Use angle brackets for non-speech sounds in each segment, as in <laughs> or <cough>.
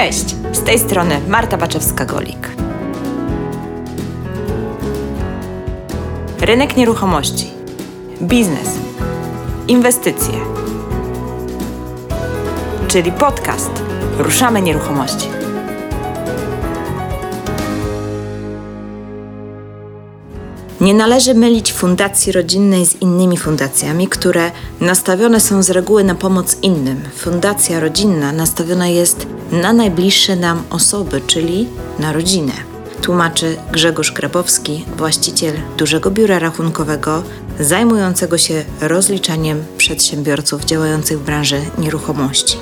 Cześć, z tej strony Marta Baczewska-Golik. Rynek nieruchomości, biznes, inwestycje, czyli podcast Ruszamy Nieruchomości. Nie należy mylić fundacji rodzinnej z innymi fundacjami, które nastawione są z reguły na pomoc innym. Fundacja rodzinna nastawiona jest na najbliższe nam osoby, czyli na rodzinę. Tłumaczy Grzegorz Grabowski, właściciel dużego biura rachunkowego zajmującego się rozliczaniem przedsiębiorców działających w branży nieruchomości.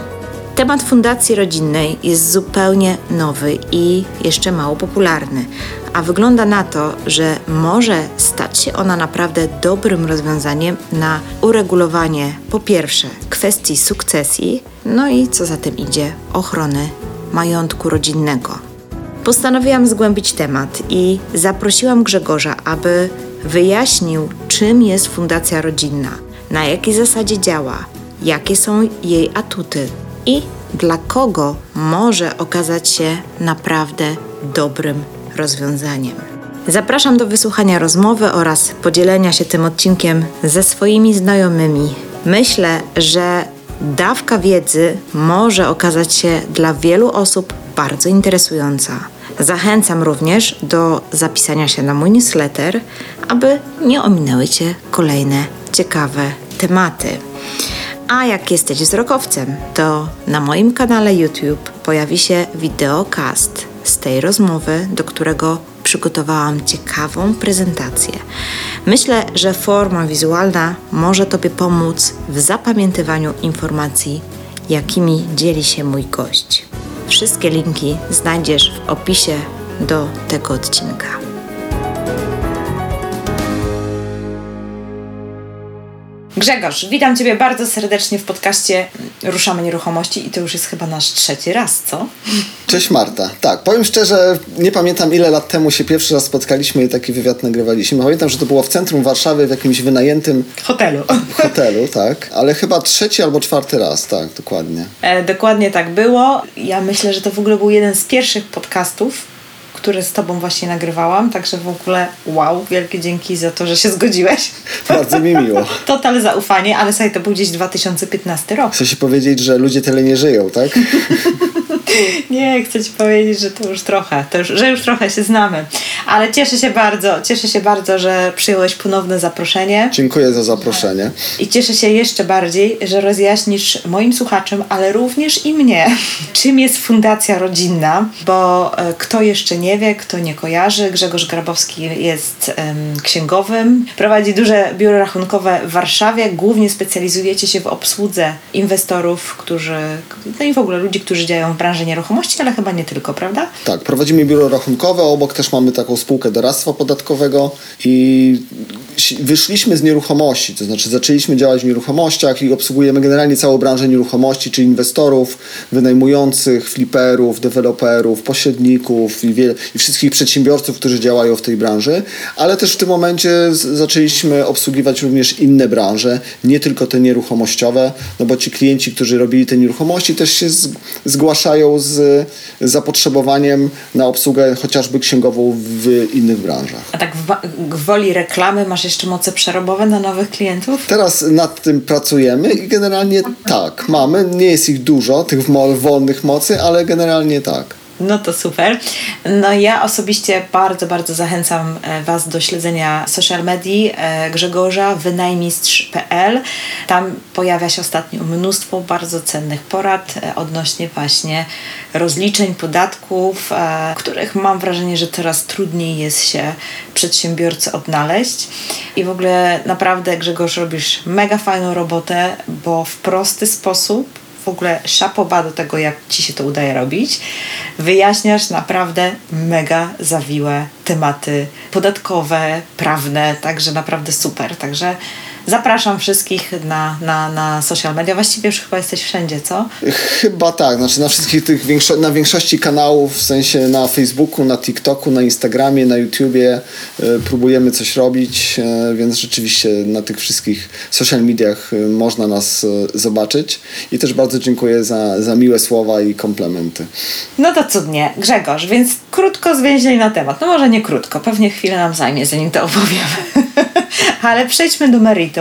Temat fundacji rodzinnej jest zupełnie nowy i jeszcze mało popularny, a wygląda na to, że może stać się ona naprawdę dobrym rozwiązaniem na uregulowanie po pierwsze kwestii sukcesji, no i co za tym idzie, ochrony majątku rodzinnego. Postanowiłam zgłębić temat i zaprosiłam Grzegorza, aby wyjaśnił, czym jest fundacja rodzinna, na jakiej zasadzie działa, jakie są jej atuty i dla kogo może okazać się naprawdę dobrym rozwiązaniem. Zapraszam do wysłuchania rozmowy oraz podzielenia się tym odcinkiem ze swoimi znajomymi. Myślę, że dawka wiedzy może okazać się dla wielu osób bardzo interesująca. Zachęcam również do zapisania się na mój newsletter, aby nie ominęły Cię kolejne ciekawe tematy. A jak jesteś wzrokowcem, to na moim kanale YouTube pojawi się wideocast z tej rozmowy, do którego przygotowałam ciekawą prezentację. Myślę, że forma wizualna może Tobie pomóc w zapamiętywaniu informacji, jakimi dzieli się mój gość. Wszystkie linki znajdziesz w opisie do tego odcinka. Grzegorz, witam Ciebie bardzo serdecznie w podcaście Ruszamy Nieruchomości i to już jest chyba nasz trzeci raz, co? Cześć Marta. Tak, powiem szczerze, nie pamiętam ile lat temu się pierwszy raz spotkaliśmy i taki wywiad nagrywaliśmy. Pamiętam, że to było w centrum Warszawy w jakimś wynajętym hotelu. <laughs> Hotelu, tak, ale chyba trzeci albo czwarty raz, tak, dokładnie. E, dokładnie tak było. Ja myślę, że to w ogóle był jeden z pierwszych podcastów, które z Tobą właśnie nagrywałam, także w ogóle wow, wielkie dzięki za to, że się zgodziłeś. Bardzo mi miło. <laughs> Total zaufanie, ale słuchaj, to był gdzieś 2015 rok. Chcę się powiedzieć, że ludzie tyle nie żyją, tak? <laughs> <laughs> Nie, chcę Ci powiedzieć, że to już trochę, to już, że już trochę się znamy. Ale cieszę się bardzo, cieszę się bardzo, że przyjąłeś ponowne zaproszenie. Dziękuję za zaproszenie. I cieszę się jeszcze bardziej, że rozjaśnisz moim słuchaczom, ale również i mnie, <laughs> czym jest Fundacja Rodzinna, bo e, kto jeszcze nie wie, kto nie kojarzy, Grzegorz Grabowski jest um, księgowym, prowadzi duże biuro rachunkowe w Warszawie, głównie specjalizujecie się w obsłudze inwestorów, którzy, no i w ogóle ludzi, którzy działają w branży nieruchomości, ale chyba nie tylko, prawda? Tak, prowadzimy biuro rachunkowe, obok też mamy taką spółkę doradztwa podatkowego i wyszliśmy z nieruchomości, to znaczy zaczęliśmy działać w nieruchomościach i obsługujemy generalnie całą branżę nieruchomości, czyli inwestorów, wynajmujących, fliperów, deweloperów, pośredników i, wie, i wszystkich przedsiębiorców, którzy działają w tej branży, ale też w tym momencie zaczęliśmy obsługiwać również inne branże, nie tylko te nieruchomościowe, no bo ci klienci, którzy robili te nieruchomości też się zgłaszają z zapotrzebowaniem na obsługę chociażby księgową w innych branżach. A tak gwoli reklamy masz jeszcze moce przerobowe na nowych klientów? Teraz nad tym pracujemy i generalnie tak, mamy. Nie jest ich dużo, tych wolnych mocy, ale generalnie tak. No to super. No ja osobiście bardzo, bardzo zachęcam e, Was do śledzenia social medii e, Grzegorza, wynajmistrz.pl. Tam pojawia się ostatnio mnóstwo bardzo cennych porad e, odnośnie właśnie rozliczeń, podatków, których mam wrażenie, że teraz trudniej jest się przedsiębiorcy odnaleźć. I w ogóle naprawdę Grzegorz robisz mega fajną robotę, bo w prosty sposób w ogóle szapoba do tego, jak Ci się to udaje robić. Wyjaśniasz naprawdę mega zawiłe tematy podatkowe, prawne, także naprawdę super. Także zapraszam wszystkich na, na, na social media. Właściwie już chyba jesteś wszędzie, co? Chyba tak, znaczy na wszystkich tych, większo- na większości kanałów, w sensie na Facebooku, na TikToku, na Instagramie, na YouTubie e, próbujemy coś robić, e, więc rzeczywiście na tych wszystkich social mediach e, można nas zobaczyć i też bardzo dziękuję za, za miłe słowa i komplementy. No to cudnie. Grzegorz, więc krótko zwięźlej na temat. No może nie krótko, pewnie chwilę nam zajmie, zanim to opowiemy. <laughs> Ale przejdźmy do meritum.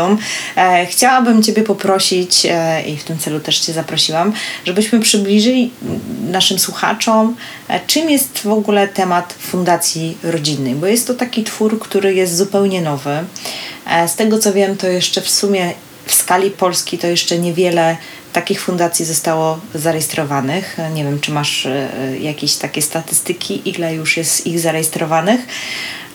E, chciałabym Ciebie poprosić, e, i w tym celu też Cię zaprosiłam, żebyśmy przybliżyli naszym słuchaczom, e, czym jest w ogóle temat Fundacji Rodzinnej, bo jest to taki twór, który jest zupełnie nowy. Z tego co wiem, to jeszcze w sumie w skali Polski to jeszcze niewiele takich fundacji zostało zarejestrowanych. Nie wiem, czy masz jakieś takie statystyki, ile już jest ich zarejestrowanych,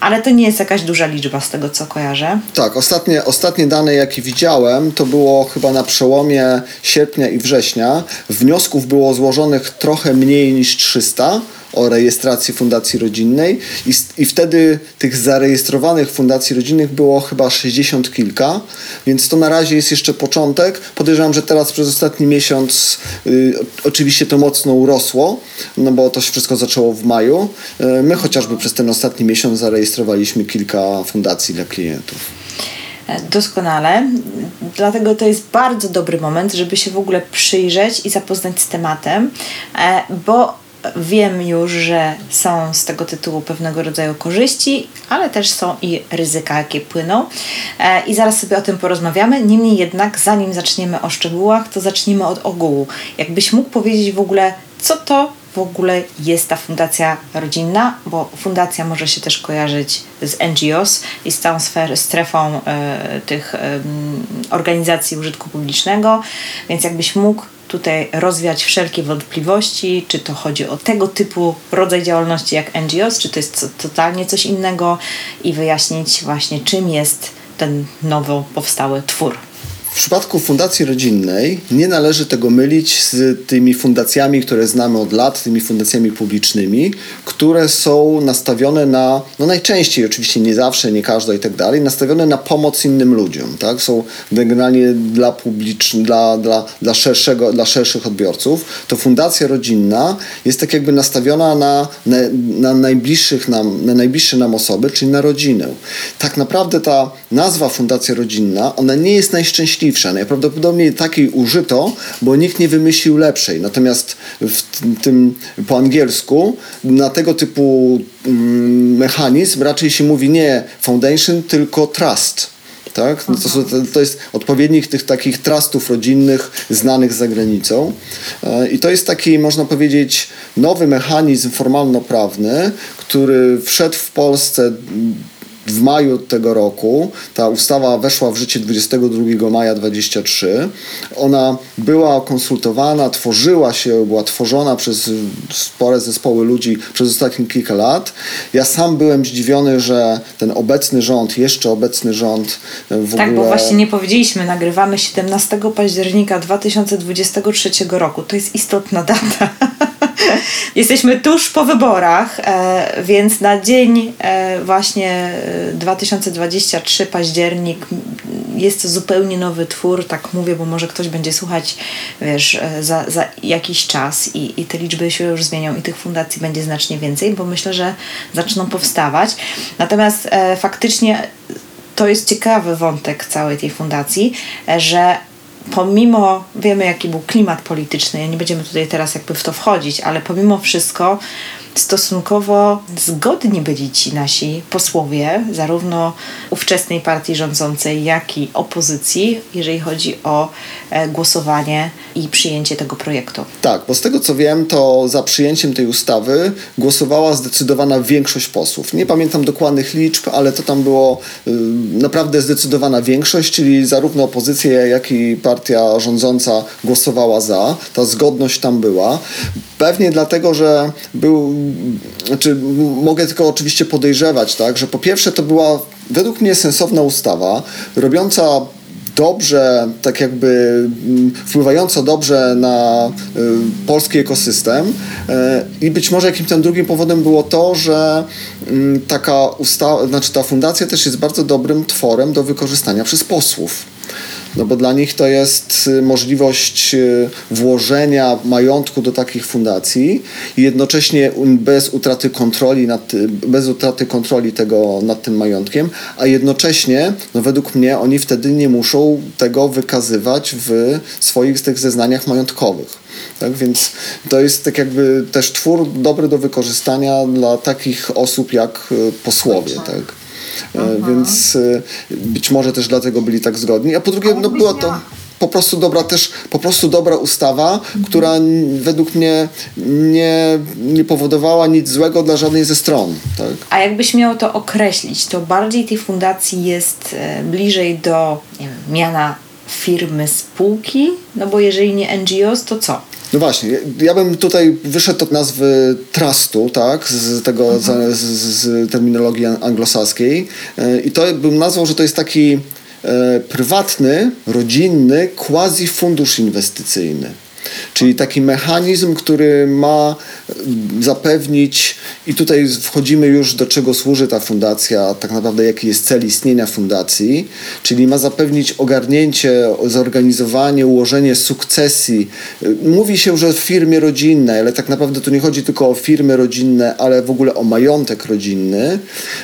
ale to nie jest jakaś duża liczba z tego, co kojarzę. Tak, ostatnie, ostatnie dane, jakie widziałem, to było chyba na przełomie sierpnia i września. Wniosków było złożonych trochę mniej niż 300 o rejestracji fundacji rodzinnej i, i wtedy tych zarejestrowanych fundacji rodzinnych było chyba 60 kilka, więc to na razie jest jeszcze początek. Podejrzewam, że teraz przez ostatni miesiąc y, oczywiście to mocno urosło, no bo to się wszystko zaczęło w maju. Y, my chociażby przez ten ostatni miesiąc zarejestrowaliśmy kilka fundacji dla klientów. E, Doskonale. Dlatego to jest bardzo dobry moment, żeby się w ogóle przyjrzeć i zapoznać z tematem, e, bo wiem już, że są z tego tytułu pewnego rodzaju korzyści, ale też są i ryzyka, jakie płyną. E, I zaraz sobie o tym porozmawiamy. Niemniej jednak, zanim zaczniemy o szczegółach, to zacznijmy od ogółu. Jakbyś mógł powiedzieć w ogóle, co to w ogóle jest ta fundacja rodzinna, bo fundacja może się też kojarzyć z NGOs i z całą strefą e, tych em, organizacji użytku publicznego, więc jakbyś mógł tutaj rozwiać wszelkie wątpliwości, czy to chodzi o tego typu rodzaj działalności jak NGOs, czy to jest totalnie coś innego i wyjaśnić właśnie czym jest ten nowo powstały twór. W przypadku fundacji rodzinnej nie należy tego mylić z tymi fundacjami, które znamy od lat, tymi fundacjami publicznymi, które są nastawione na, no najczęściej oczywiście nie zawsze, nie każda i tak dalej, nastawione na pomoc innym ludziom, tak? Są generalnie dla publicznych, dla, dla, dla, szerszego, dla szerszych odbiorców. To fundacja rodzinna jest tak jakby nastawiona na, na, na, najbliższych nam, na najbliższe nam osoby, czyli na rodzinę. Tak naprawdę ta nazwa fundacja rodzinna, ona nie jest najszczęśliwsza. Najprawdopodobniej takiej użyto, bo nikt nie wymyślił lepszej. Natomiast w tym po angielsku na tego typu mm, mechanizm raczej się mówi nie foundation, tylko trust. Tak? No to, to jest odpowiednik tych takich trustów rodzinnych znanych za granicą. E, I to jest taki, można powiedzieć, nowy mechanizm formalno-prawny, który wszedł w Polsce mm, w maju tego roku. Ta ustawa weszła w życie 22 maja 23. Ona była konsultowana, tworzyła się, była tworzona przez spore zespoły ludzi przez ostatnie kilka lat. Ja sam byłem zdziwiony, że ten obecny rząd, jeszcze obecny rząd e, w Tak, ogóle... bo właśnie nie powiedzieliśmy, nagrywamy 17 października 2023 roku. To jest istotna data. <laughs> <laughs> Jesteśmy tuż po wyborach, e, więc na dzień e, właśnie e, 2023 październik m, jest to zupełnie nowy twór, tak mówię, bo może ktoś będzie słuchać, wiesz, e, za, za jakiś czas i, i te liczby się już zmienią i tych fundacji będzie znacznie więcej, bo myślę, że zaczną powstawać. Natomiast e, faktycznie to jest ciekawy wątek całej tej fundacji, e, że pomimo, wiemy jaki był klimat polityczny, nie będziemy tutaj teraz jakby w to wchodzić, ale pomimo wszystko stosunkowo zgodni byli ci nasi posłowie, zarówno ówczesnej partii rządzącej, jak i opozycji, jeżeli chodzi o e, głosowanie i przyjęcie tego projektu. Tak, bo z tego co wiem, to za przyjęciem tej ustawy głosowała zdecydowana większość posłów. Nie pamiętam dokładnych liczb, ale to tam było y, naprawdę zdecydowana większość, czyli zarówno opozycja, jak i partia rządząca głosowała za. Ta zgodność tam była. Pewnie dlatego, że był, znaczy mogę tylko oczywiście podejrzewać, tak, że po pierwsze to była według mnie sensowna ustawa, robiąca dobrze, tak jakby mm, wpływająco dobrze na y, polski ekosystem y, i być może jakimś tam drugim powodem było to, że y, taka ustawa, znaczy ta fundacja też jest bardzo dobrym tworem do wykorzystania przez posłów. No bo dla nich to jest y, możliwość y, włożenia majątku do takich fundacji i jednocześnie bez utraty kontroli nad, y, bez utraty kontroli tego nad tym majątkiem, a jednocześnie, no według mnie, oni wtedy nie muszą tego wykazywać w swoich tych zeznaniach majątkowych. Tak więc to jest tak jakby też twór dobry do wykorzystania dla takich osób jak posłowie, tak. E, Więc e, być może też dlatego byli tak zgodni. A po drugie, no była to po prostu dobra też, po prostu dobra ustawa, która n- według mnie nie, nie powodowała nic złego dla żadnej ze stron. Tak? A jakbyś miał to określić, to bardziej tej fundacji jest e, bliżej do nie wiem, miana firmy, spółki? No bo jeżeli nie NGOs, to co? No właśnie, ja- bym tutaj wyszedł od nazwy trustu, tak, z tego, z, z, z terminologii an- anglosaskiej E, i to bym nazwał, że to jest taki e, prywatny, rodzinny, quasi fundusz inwestycyjny. Czyli taki mechanizm, który ma e, zapewnić, i tutaj wchodzimy już do czego służy ta fundacja, tak naprawdę jaki jest cel istnienia fundacji, czyli ma zapewnić ogarnięcie, zorganizowanie, ułożenie sukcesji. Mówi się, że w firmie rodzinnej, ale tak naprawdę tu nie chodzi tylko o firmy rodzinne, ale w ogóle o majątek rodzinny.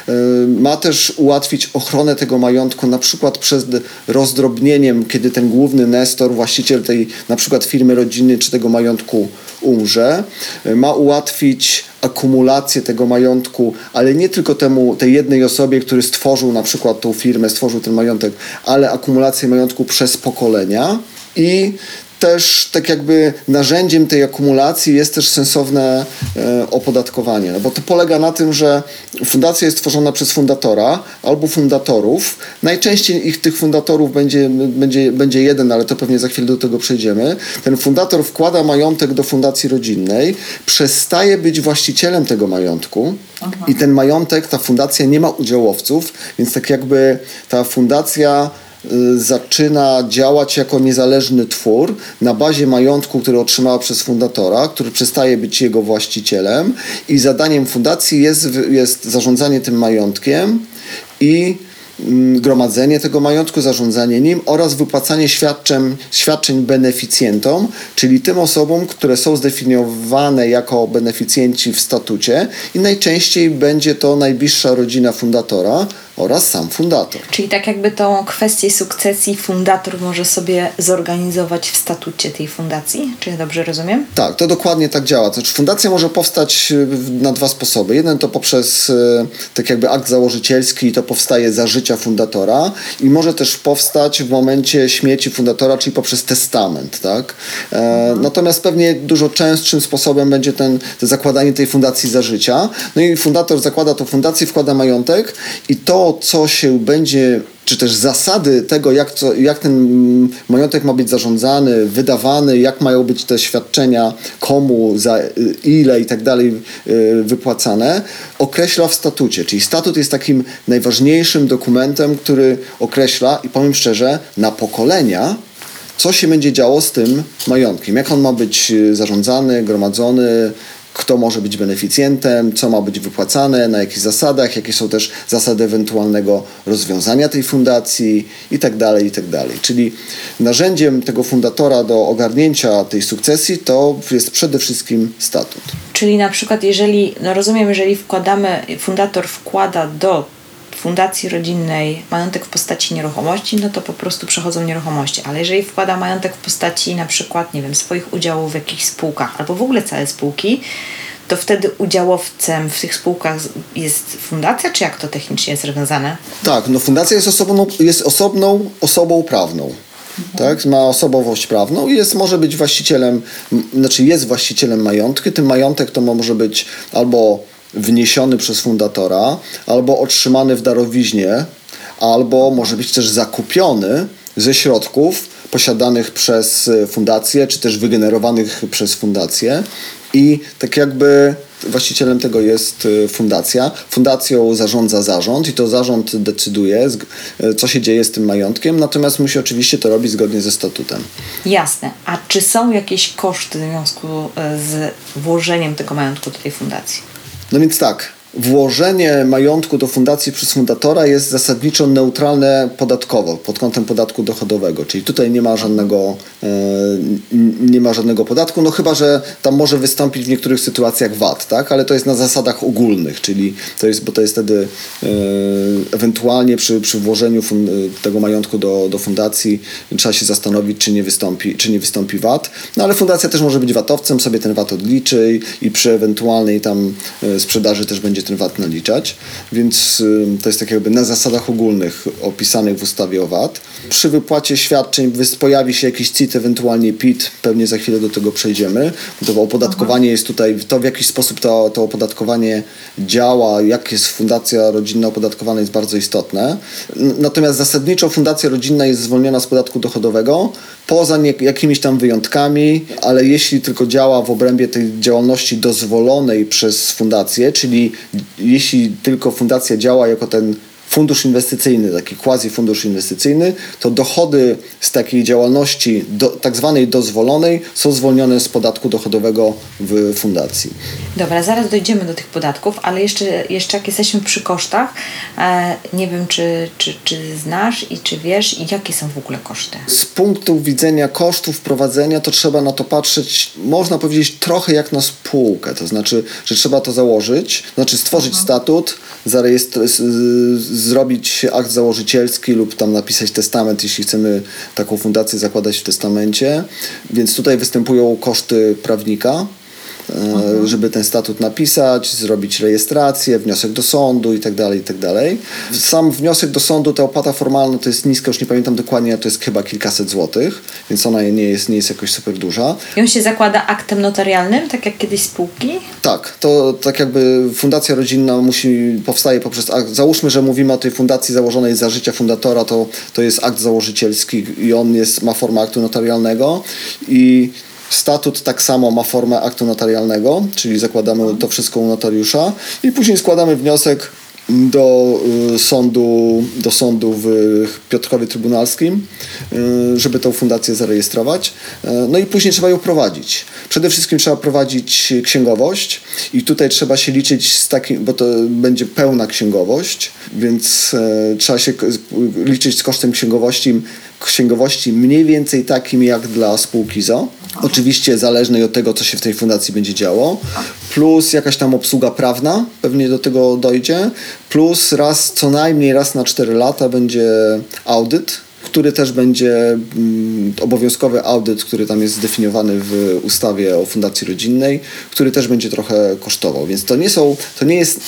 Yy, Ma też ułatwić ochronę tego majątku, na przykład przez rozdrobnieniem, kiedy ten główny nestor, właściciel tej na przykład firmy rodzinnej czy tego majątku umrze. Yy, Ma ułatwić akumulację tego majątku, ale nie tylko temu, tej jednej osobie, który stworzył na przykład tą firmę, stworzył ten majątek, ale akumulację majątku przez pokolenia i też tak jakby narzędziem tej akumulacji jest też sensowne e, opodatkowanie, no bo to polega na tym, że fundacja jest tworzona przez fundatora albo fundatorów. Najczęściej ich tych fundatorów będzie, będzie, będzie jeden, ale to pewnie za chwilę do tego przejdziemy. Ten fundator wkłada majątek do fundacji rodzinnej, przestaje być właścicielem tego majątku i ten majątek, ta fundacja nie ma udziałowców, więc tak jakby ta fundacja zaczyna działać jako niezależny twór na bazie majątku, który otrzymała przez fundatora, który przestaje być jego właścicielem i zadaniem fundacji jest, jest zarządzanie tym majątkiem i mm, gromadzenie tego majątku, zarządzanie nim oraz wypłacanie świadczeń, świadczeń beneficjentom, czyli tym osobom, które są zdefiniowane jako beneficjenci w statucie i najczęściej będzie to najbliższa rodzina fundatora oraz sam fundator. Czyli tak jakby tą kwestię sukcesji fundator może sobie zorganizować w statucie tej fundacji? Czy ja dobrze rozumiem? Tak, to dokładnie tak działa. Znaczy, fundacja może powstać e, na dwa sposoby. Jeden to poprzez e, tak jakby akt założycielski, to powstaje za życia fundatora i może też powstać w momencie śmierci fundatora, czyli poprzez testament, tak? E, natomiast pewnie dużo częstszym sposobem będzie ten, to zakładanie tej fundacji za życia. No i fundator zakłada tą fundację, wkłada majątek i to, co się będzie czy też zasady tego, jak, co, jak ten majątek ma być zarządzany, wydawany, jak mają być te świadczenia, komu, za ile i tak dalej y, wypłacane, określa w statucie. Czyli statut jest takim najważniejszym dokumentem, który określa, i powiem szczerze, na pokolenia, co się będzie działo z tym majątkiem, jak on ma być y, zarządzany, gromadzony, kto może być beneficjentem, co ma być wypłacane, na jakich zasadach, jakie są też zasady ewentualnego rozwiązania tej fundacji i tak dalej, i tak. Czyli narzędziem tego fundatora do ogarnięcia tej sukcesji to jest przede wszystkim statut. Czyli na przykład jeżeli, no rozumiem, jeżeli wkładamy, fundator wkłada do fundacji rodzinnej majątek w postaci nieruchomości, no to po prostu przechodzą nieruchomości. Ale jeżeli wkłada majątek w postaci na przykład, nie wiem, swoich udziałów w jakichś spółkach albo w ogóle całe spółki, to wtedy udziałowcem w tych spółkach jest fundacja, czy jak to technicznie jest rozwiązane? Tak, no fundacja jest osobną, jest osobną osobą prawną. Tak, ma osobowość prawną i jest, może być właścicielem, znaczy jest właścicielem majątku. Ten majątek to może być albo wniesiony przez fundatora, albo otrzymany w darowiźnie, albo może być też zakupiony ze środków posiadanych przez e, fundację, czy też wygenerowanych przez fundację. I tak jakby właścicielem tego jest y, fundacja. Fundacją zarządza zarząd i to zarząd decyduje, y, co się dzieje z tym majątkiem, natomiast musi oczywiście to robić zgodnie ze statutem. Jasne. A czy są jakieś koszty w związku e, z włożeniem tego majątku do tej fundacji? No więc tak, włożenie majątku do fundacji przez fundatora jest zasadniczo neutralne podatkowo pod kątem podatku dochodowego, czyli tutaj nie ma żadnego, e, nie ma żadnego podatku, no chyba, że tam może wystąpić w niektórych sytuacjach VAT, tak? ale to jest na zasadach ogólnych, czyli to jest, bo to jest wtedy e, ewentualnie przy, przy włożeniu fun, tego majątku do, do fundacji trzeba się zastanowić, czy nie, wystąpi, czy nie wystąpi VAT, no ale fundacja też może być VAT-owcem, sobie ten VAT odliczy i przy ewentualnej tam e, sprzedaży też będzie ten VAT naliczać, więc to jest tak jakby na zasadach ogólnych opisanych w ustawie o VAT. Przy wypłacie świadczeń pojawi się jakiś CIT, ewentualnie PIT, pewnie za chwilę do tego przejdziemy. To opodatkowanie jest tutaj, to w jakiś sposób to, to opodatkowanie działa, jak jest fundacja rodzinna opodatkowana jest bardzo istotne. Natomiast zasadniczo fundacja rodzinna jest zwolniona z podatku dochodowego, poza jakimiś tam wyjątkami, ale jeśli tylko działa w obrębie tej działalności dozwolonej przez fundację, czyli jeśli tylko fundacja działa jako ten fundusz inwestycyjny, taki quasi fundusz inwestycyjny, to dochody z takiej działalności do, tak zwanej dozwolonej są zwolnione z podatku dochodowego w fundacji. Dobra, zaraz dojdziemy do tych podatków, ale jeszcze, jeszcze jak jesteśmy przy kosztach, e, nie wiem, czy, czy, czy znasz i czy wiesz, jakie są w ogóle koszty. Z punktu widzenia kosztów prowadzenia, to trzeba na to patrzeć, można powiedzieć, trochę jak na spółkę. To znaczy, że trzeba to założyć, znaczy stworzyć statut, zarejestrować, zrobić akt założycielski lub tam napisać testament, jeśli chcemy taką fundację zakładać w testamencie. Więc tutaj występują koszty prawnika. E, żeby ten statut napisać, zrobić rejestrację, wniosek do sądu i tak dalej, i tak dalej. Sam wniosek do sądu, ta opłata formalna to jest niska, już nie pamiętam dokładnie, to jest chyba kilkaset złotych, więc ona nie jest, nie jest jakoś super duża. I on się zakłada aktem notarialnym, tak jak kiedyś spółki? Tak, to tak jakby fundacja rodzinna musi, powstaje poprzez akt. Załóżmy, że mówimy o tej fundacji założonej za życia fundatora, to, to jest akt założycielski i on jest, ma formę aktu notarialnego i statut tak samo ma formę aktu notarialnego, czyli zakładamy to wszystko u notariusza i później składamy wniosek do y, sądu, do sądu w Piotrkowie Trybunalskim, y, żeby tą fundację zarejestrować. Y, No i później trzeba ją prowadzić. Przede wszystkim trzeba prowadzić księgowość i tutaj trzeba się liczyć z takim, bo to będzie pełna księgowość, więc trzeba się liczyć z kosztem księgowości, księgowości mniej więcej takim jak dla spółki ZO. Oczywiście zależnej od tego, co się w tej fundacji będzie działo, plus jakaś tam obsługa prawna, pewnie do tego dojdzie, plus raz, co najmniej raz na 4 lata będzie audyt, który też będzie mm, obowiązkowy audyt, który tam jest zdefiniowany w ustawie o fundacji rodzinnej, który też będzie trochę kosztował. Więc to nie są, to nie jest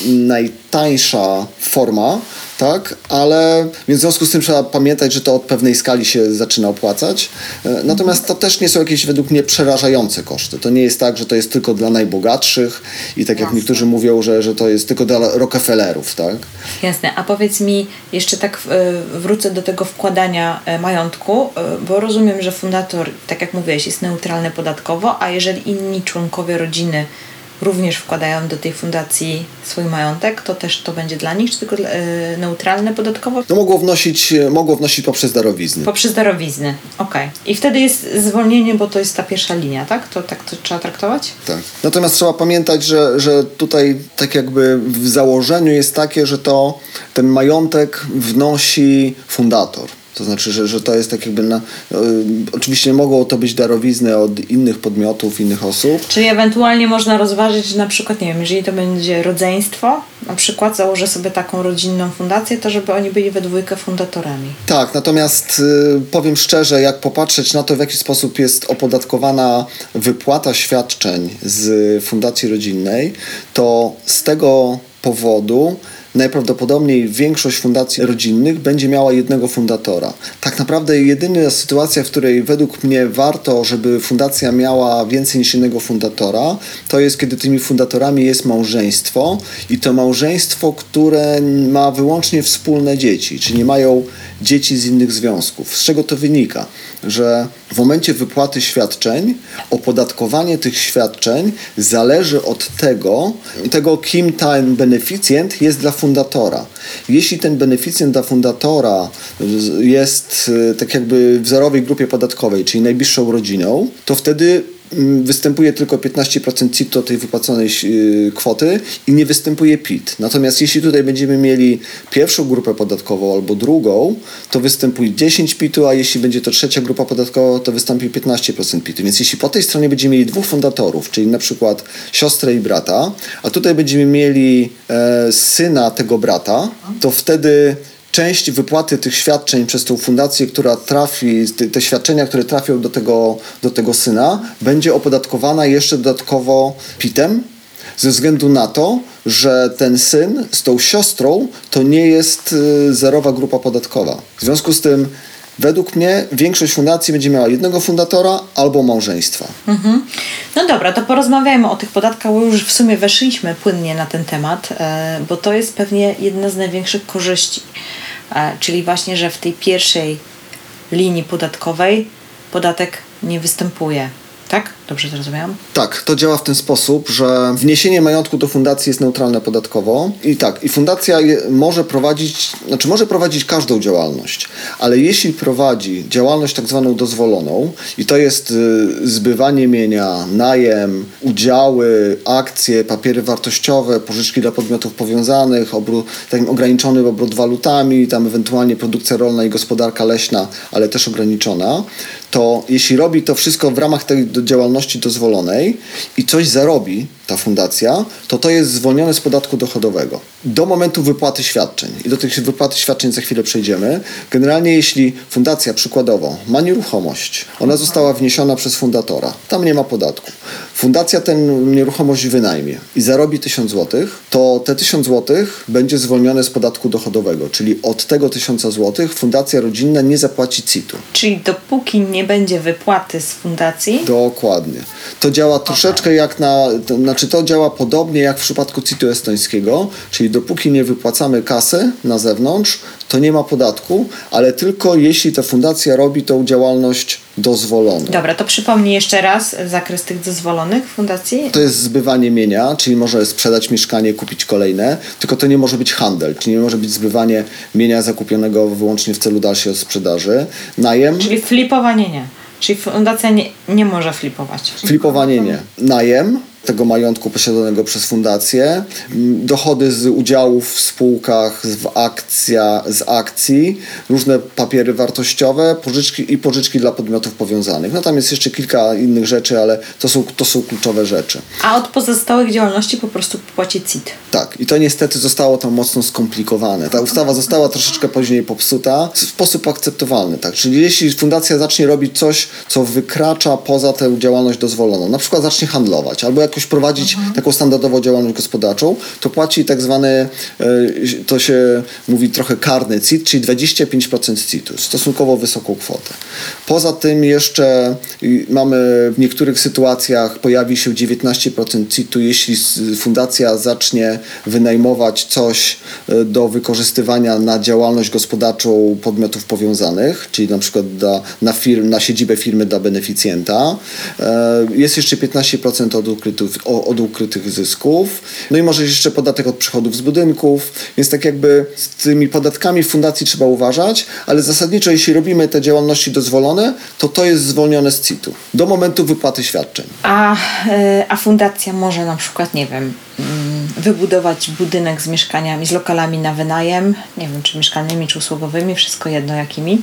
najtańsza forma, tak, ale więc w związku z tym trzeba pamiętać, że to od pewnej skali się zaczyna opłacać. E, Natomiast to też nie są jakieś według mnie przerażające koszty. To nie jest tak, że to jest tylko dla najbogatszych i tak jak Jasne. niektórzy mówią, że, że to jest tylko dla Rockefellerów, tak? Jasne, a powiedz mi, jeszcze tak e, wrócę do tego wkładania e, majątku, bo rozumiem, że fundator, tak jak mówiłeś, jest neutralny podatkowo, a jeżeli inni członkowie rodziny również wkładają do tej fundacji swój majątek, to też to będzie dla nich, czy tylko e, neutralne podatkowo? No mogło wnosić, mogło wnosić poprzez darowizny. Poprzez darowizny, okej. I wtedy jest zwolnienie, bo to jest ta pierwsza linia, tak? To tak to trzeba traktować? Tak. Natomiast trzeba pamiętać, że, że tutaj tak jakby w założeniu jest takie, że to ten majątek wnosi fundator. To znaczy, że, że to jest tak jakby na. y, oczywiście mogą to być darowizny od innych podmiotów, innych osób. Czyli ewentualnie można rozważyć, na przykład, nie wiem, jeżeli to będzie rodzeństwo, na przykład założę sobie taką rodzinną fundację, to żeby oni byli we dwójkę fundatorami. Tak, natomiast y, powiem szczerze, jak popatrzeć na to, w jaki sposób jest opodatkowana wypłata świadczeń z fundacji rodzinnej, to z tego powodu najprawdopodobniej większość fundacji rodzinnych będzie miała jednego fundatora. Tak naprawdę jedyna sytuacja, w której według mnie warto, żeby fundacja miała więcej niż jednego fundatora, to jest kiedy tymi fundatorami jest małżeństwo i to małżeństwo, które ma wyłącznie wspólne dzieci, czyli nie mają dzieci z innych związków. Z czego to wynika? Że w momencie wypłaty świadczeń opodatkowanie tych świadczeń zależy od tego, tego kim ten beneficjent jest dla fundatora. Jeśli ten beneficjent dla fundatora jest e, tak jakby w zerowej grupie podatkowej, czyli najbliższą rodziną, to wtedy występuje tylko 15% CIT do tej wypłaconej yy, kwoty i nie występuje PIT. Natomiast jeśli tutaj będziemy mieli pierwszą grupę podatkową albo drugą, to występuje 10 PIT-u, a jeśli będzie to trzecia grupa podatkowa, to wystąpi 15% PIT-u. Więc jeśli po tej stronie będziemy mieli dwóch fundatorów, czyli na przykład siostrę i brata, a tutaj będziemy mieli e, syna tego brata, to wtedy część wypłaty tych świadczeń przez tą fundację, która trafi, te, świadczenia, które trafią do tego, do tego syna, będzie opodatkowana jeszcze dodatkowo PIT-em, ze względu na to, że ten syn z tą siostrą to nie jest y, zerowa grupa podatkowa. W związku z tym, według mnie, większość fundacji będzie miała jednego fundatora albo małżeństwa. No dobra, to porozmawiajmy o tych podatkach, bo już w sumie weszliśmy płynnie na ten temat, e, bo to jest pewnie jedna z największych korzyści. E, Czyli właśnie, że w tej pierwszej linii podatkowej podatek nie występuje. Tak? Dobrze zrozumiałam? Tak, to działa w ten sposób, że wniesienie majątku do fundacji jest neutralne podatkowo i tak, i fundacja może prowadzić, znaczy może prowadzić każdą działalność, ale jeśli prowadzi działalność tak zwaną dozwoloną i to jest y, zbywanie mienia, najem, udziały, akcje, papiery wartościowe, pożyczki dla podmiotów powiązanych, obrót, tak ograniczony obrót walutami, tam ewentualnie produkcja rolna i gospodarka leśna, ale też ograniczona, to jeśli robi to wszystko w ramach tej do- działalności dozwolonej i coś zarobi ta fundacja, to to jest zwolnione z podatku dochodowego. Do momentu wypłaty świadczeń. I do tych wypłaty świadczeń za chwilę przejdziemy. Generalnie jeśli fundacja przykładowo ma nieruchomość, ona została wniesiona przez fundatora, tam nie ma podatku. Fundacja tę nieruchomość wynajmie i zarobi 1000 zł, to te 1000 zł będzie zwolnione z podatku dochodowego, czyli od tego 1000 zł fundacja rodzinna nie zapłaci CIT-u. Czyli dopóki nie będzie wypłaty z fundacji, Dokładnie. To działa troszeczkę jak na, to, znaczy to działa podobnie jak w przypadku CIT-u estońskiego, czyli dopóki nie wypłacamy kasy na zewnątrz, to nie ma podatku, ale tylko jeśli ta fundacja robi tą działalność dozwoloną. Dobra, to przypomnij jeszcze raz zakres tych dozwolonych fundacji. To jest zbywanie mienia, czyli może sprzedać mieszkanie, kupić kolejne, tylko to nie może być handel, czyli nie może być zbywanie mienia zakupionego wyłącznie w celu dalszej sprzedaży. Najem, Czyli flipowanie nie. Czyli fundacja nie, nie może flipować. Flipowanie nie. Najem tego majątku posiadanego przez fundację, m, dochody z udziałów w spółkach, z, akcja, z akcji, różne papiery wartościowe pożyczki i pożyczki dla podmiotów powiązanych. No tam jest jeszcze kilka innych rzeczy, ale to są, to są kluczowe rzeczy. A od pozostałych działalności po prostu płaci CIT. Tak, i to niestety zostało tam mocno skomplikowane. Ta ustawa została troszeczkę później popsuta w sposób akceptowalny, tak. Czyli jeśli fundacja zacznie robić coś, co wykracza poza tę działalność dozwoloną, na przykład zacznie handlować albo jakoś prowadzić taką standardową działalność gospodarczą, to płaci tak zwany, e, to się mówi trochę karny CIT, czyli 25% CIT-u, stosunkowo wysoką kwotę. Poza tym jeszcze mamy w niektórych sytuacjach pojawi się 19% CIT-u, jeśli fundacja zacznie wynajmować coś e, do wykorzystywania na działalność gospodarczą podmiotów powiązanych, czyli na przykład na, firm, na siedzibę firmy dla beneficjenta. E, Jest jeszcze 15% od od ukrytych zysków. No i może jeszcze podatek od przychodów z budynków, więc tak jakby z tymi podatkami fundacji trzeba uważać, ale zasadniczo jeśli robimy te działalności dozwolone, to to jest zwolnione z CIT-u do momentu wypłaty świadczeń. A, e, a fundacja może na przykład, nie wiem, mm, wybudować budynek z mieszkaniami, z lokalami na wynajem, nie wiem, czy mieszkalnymi, czy usługowymi, wszystko jedno jakimi,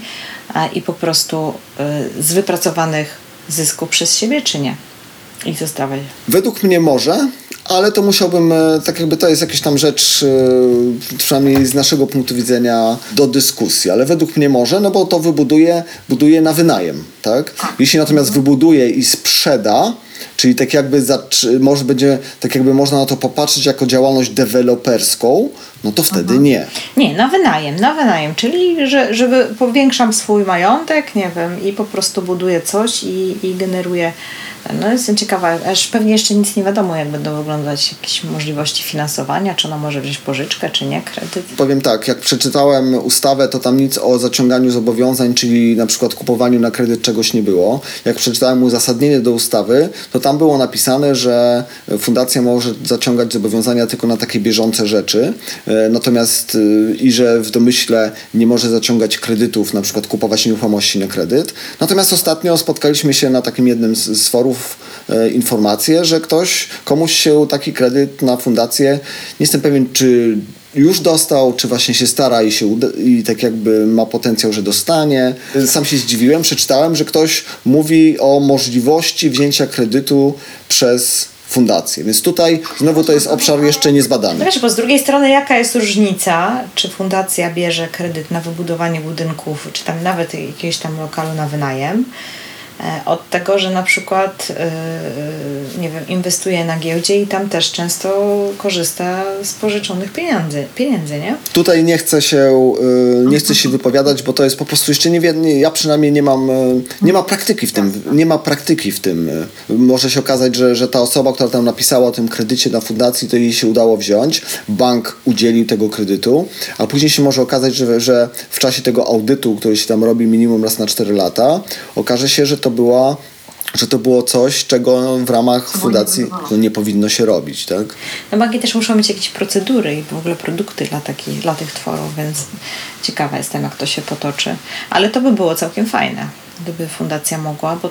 i po prostu e, z wypracowanych zysków przez siebie, czy nie? I zostawiać. Według mnie może, ale to musiałbym, e, tak jakby to jest jakaś tam rzecz, e, przynajmniej z naszego punktu widzenia, do dyskusji, ale według mnie może, no bo to wybuduje, buduje na wynajem, tak? Jeśli natomiast wybuduje i sprzeda, czyli tak jakby zatrzy- może będzie, tak jakby można na to popatrzeć jako działalność deweloperską, no to wtedy nie. Nie, na wynajem, na wynajem, czyli że, żeby powiększam swój majątek, nie wiem, i po prostu buduję coś i, i generuję. No jestem ciekawa, aż pewnie jeszcze nic nie wiadomo, jak będą wyglądać jakieś możliwości finansowania, czy ona może wziąć pożyczkę, czy nie, kredyt. Powiem tak, jak przeczytałem ustawę, to tam nic o zaciąganiu zobowiązań, czyli na przykład kupowaniu na kredyt czegoś nie było. Jak przeczytałem uzasadnienie do ustawy, to tam było napisane, że fundacja może zaciągać zobowiązania tylko na takie bieżące rzeczy, e, natomiast e, i że w domyśle nie może zaciągać kredytów, na przykład kupować nieruchomości na kredyt. Natomiast ostatnio spotkaliśmy się na takim jednym z forów e, informację, że ktoś, komuś się taki kredyt na fundację, nie jestem pewien, czy już dostał, czy właśnie się stara i, się uda, i tak jakby ma potencjał, że dostanie. Sam się zdziwiłem, przeczytałem, że ktoś mówi o możliwości wzięcia kredytu przez fundację. Więc tutaj znowu to jest obszar jeszcze niezbadany. No wiesz, bo z drugiej strony jaka jest różnica, czy fundacja bierze kredyt na wybudowanie budynków, czy tam nawet jakiegoś tam lokalu na wynajem, od tego, że na przykład yy, nie wiem, inwestuje na giełdzie i tam też często korzysta z pożyczonych pieniędzy, pieniędzy nie? Tutaj nie chcę się, y, nie chcę się wypowiadać, bo to jest po prostu jeszcze nie, nie ja przynajmniej nie mam, nie ma praktyki w tym, nie ma praktyki w tym. Może się okazać, że, że ta osoba, która tam napisała o tym kredycie na fundacji, to jej się udało wziąć, bank udzielił tego kredytu, a później się może okazać, że, że w czasie tego audytu, który się tam robi minimum raz na 4 lata, okaże się, że to była że to było coś, czego w ramach fundacji no, nie powinno się robić, tak? No banki też muszą mieć jakieś procedury i w ogóle produkty dla, takich, dla tych tworów, więc ciekawa jestem, jak to się potoczy. Ale to by było całkiem fajne, gdyby fundacja mogła bo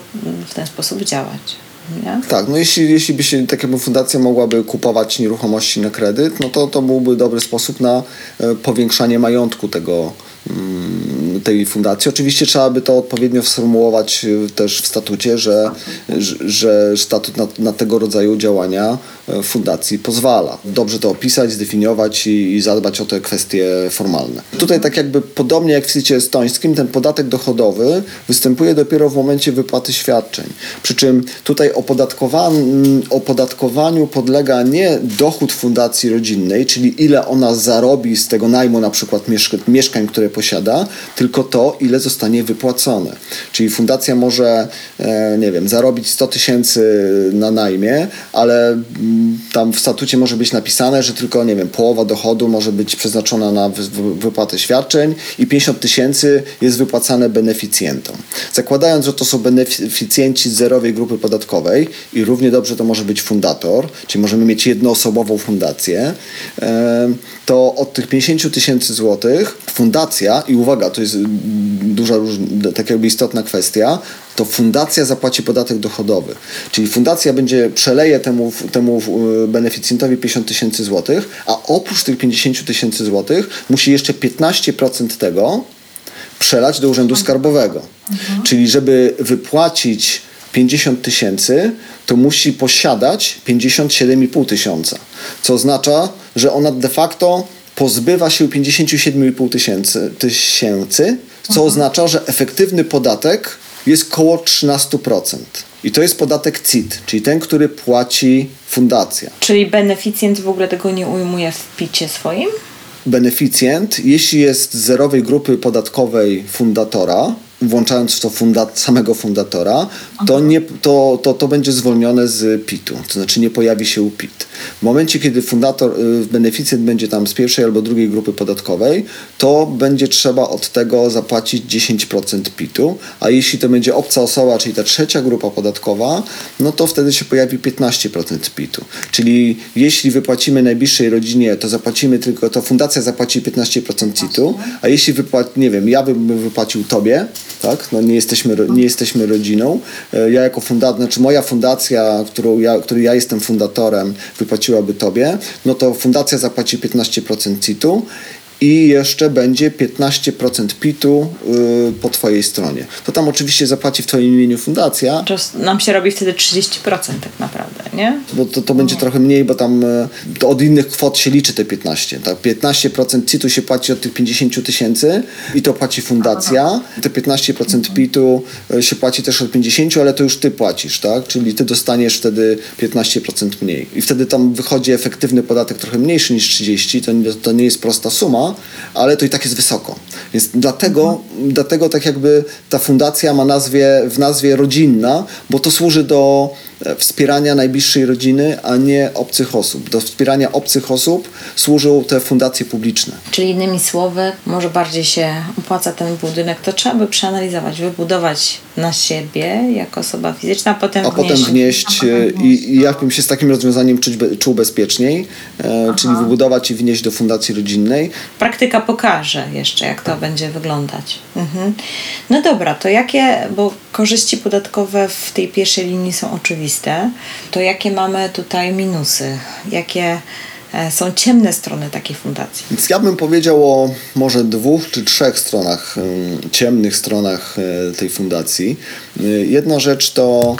w ten sposób działać. Nie? Tak, no jeśli, jeśli by się taka fundacja mogłaby kupować nieruchomości na kredyt, no to to byłby dobry sposób na e, powiększanie majątku tego, tej fundacji. Oczywiście trzeba by to odpowiednio sformułować e, też w statucie, że, że, statut na, na tego rodzaju działania fundacji pozwala. Dobrze to opisać, zdefiniować i, i zadbać o te kwestie formalne. Tutaj tak jakby podobnie jak w CIT estońskim, ten podatek dochodowy występuje dopiero w momencie wypłaty świadczeń. Przy czym tutaj opodatkowan- opodatkowaniu podlega nie dochód fundacji rodzinnej, czyli ile ona zarobi z tego najmu na przykład mieszk- mieszkań, które posiada, tylko to, ile zostanie wypłacone. Czyli fundacja może, e, nie wiem, zarobić 100 tysięcy na najmie, ale tam w statucie może być napisane, że tylko, nie wiem, połowa dochodu może być przeznaczona na wy- wy- wypłatę świadczeń i 50 tysięcy jest wypłacane beneficjentom. Zakładając, że to są beneficjenci zerowej grupy podatkowej i równie dobrze to może być fundator, czyli możemy mieć jednoosobową fundację, to od tych 50 tysięcy złotych fundacja, i uwaga, to jest duża, tak jakby istotna kwestia, to fundacja zapłaci podatek dochodowy. Czyli fundacja będzie przeleje temu, temu y, beneficjentowi 50 tysięcy złotych, a oprócz tych 50 tysięcy złotych musi jeszcze 15% tego przelać do Urzędu Skarbowego. Czyli żeby wypłacić 50 tysięcy, to musi posiadać 57,5 tysiąca. Co oznacza, że ona de facto pozbywa się 57,5 tysięcy, tysięcy, co oznacza, że efektywny podatek jest koło 13%. I to jest podatek CIT, czyli ten, który płaci fundacja. Czyli beneficjent w ogóle tego nie ujmuje w picie swoim? beneficjent, jeśli jest z zerowej grupy podatkowej fundatora, włączając w to funda samego fundatora, to, nie, to, to, to będzie zwolnione z PIT-u, to znaczy nie pojawi się PIT. W momencie, kiedy fundator, y, beneficjent będzie tam z pierwszej albo drugiej grupy podatkowej, to będzie trzeba od tego zapłacić 10% PIT-u, a jeśli to będzie obca osoba, czyli ta trzecia grupa podatkowa, no to wtedy się pojawi 15% PIT-u. Czyli jeśli wypłacimy najbliższej rodzinie, to zapłacimy tylko, to fundacja zapłaci 15% CIT-u, a jeśli wypłaci, nie wiem, ja bym wypłacił tobie, tak, no nie jesteśmy, nie jesteśmy rodziną, E, ja jako fundator, znaczy moja fundacja, którą ja, której ja jestem fundatorem, wypłaciłaby tobie, no to fundacja zapłaci 15% CIT-u i jeszcze będzie 15% PIT-u y, po twojej stronie. To tam oczywiście zapłaci w twoim imieniu fundacja, To nam się robi wtedy 30% tak naprawdę, nie? Bo to, to będzie trochę mniej, bo tam to od innych kwot się liczy te 15. Tak? 15% CIT-u się płaci od tych 50 tysięcy i to płaci fundacja. Te 15% PIT-u e, się płaci też od 50, ale to już ty płacisz, tak? Czyli ty dostaniesz wtedy 15% mniej. I wtedy tam wychodzi efektywny podatek trochę mniejszy niż 30. To, to nie jest prosta suma, ale to i tak jest wysoko. Więc dlatego, dlatego tak jakby ta fundacja ma nazwie, w nazwie rodzinna, bo to służy do e, wspierania najbliższej rodziny, a nie obcych osób. Do wspierania obcych osób służą te fundacje publiczne. Czyli innymi słowy, może bardziej się opłaca ten budynek, to trzeba by przeanalizować, wybudować na siebie jako osoba fizyczna, a potem A wnieść. potem wnieść e, i, i jak bym się z takim rozwiązaniem czuć, czuł bezpieczniej, e, czyli wybudować i wnieść do fundacji rodzinnej. Praktyka pokaże jeszcze, jak to będzie wyglądać. Mhm. No dobra, to jakie, bo korzyści podatkowe w tej pierwszej linii są oczywiste, to jakie mamy tutaj minusy? Jakie e, są ciemne strony takiej fundacji? Ja bym powiedział o może dwóch czy trzech stronach, ciemnych stronach e, tej fundacji. Y, Jedna rzecz to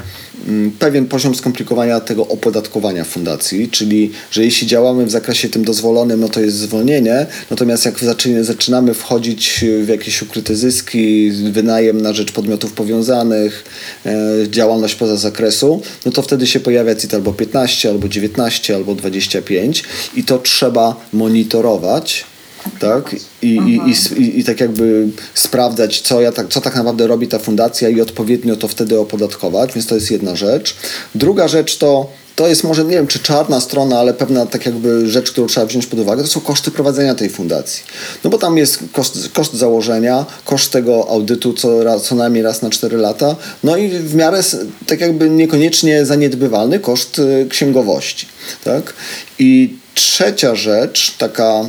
pewien poziom skomplikowania tego opodatkowania fundacji, czyli że jeśli działamy w zakresie tym dozwolonym, no to jest zwolnienie, natomiast jak zaczyna, zaczynamy wchodzić w jakieś ukryte zyski, wynajem na rzecz podmiotów powiązanych, e, działalność poza zakresu, no to wtedy się pojawia CIT albo 15, albo 19, albo 25 i to trzeba monitorować tak? I, i, i, i, I tak jakby sprawdzać, co, ja tak, co tak naprawdę robi ta fundacja i odpowiednio to wtedy opodatkować, więc to jest jedna rzecz. Druga rzecz to to jest może, nie wiem, czy czarna strona, ale pewna tak jakby rzecz, którą trzeba wziąć pod uwagę, to są koszty prowadzenia tej fundacji. No bo tam jest koszt, koszt założenia, koszt tego audytu co, raz, co najmniej raz na 4 lata, no i w miarę tak jakby niekoniecznie zaniedbywalny koszt y, księgowości, tak? I trzecia rzecz, taka,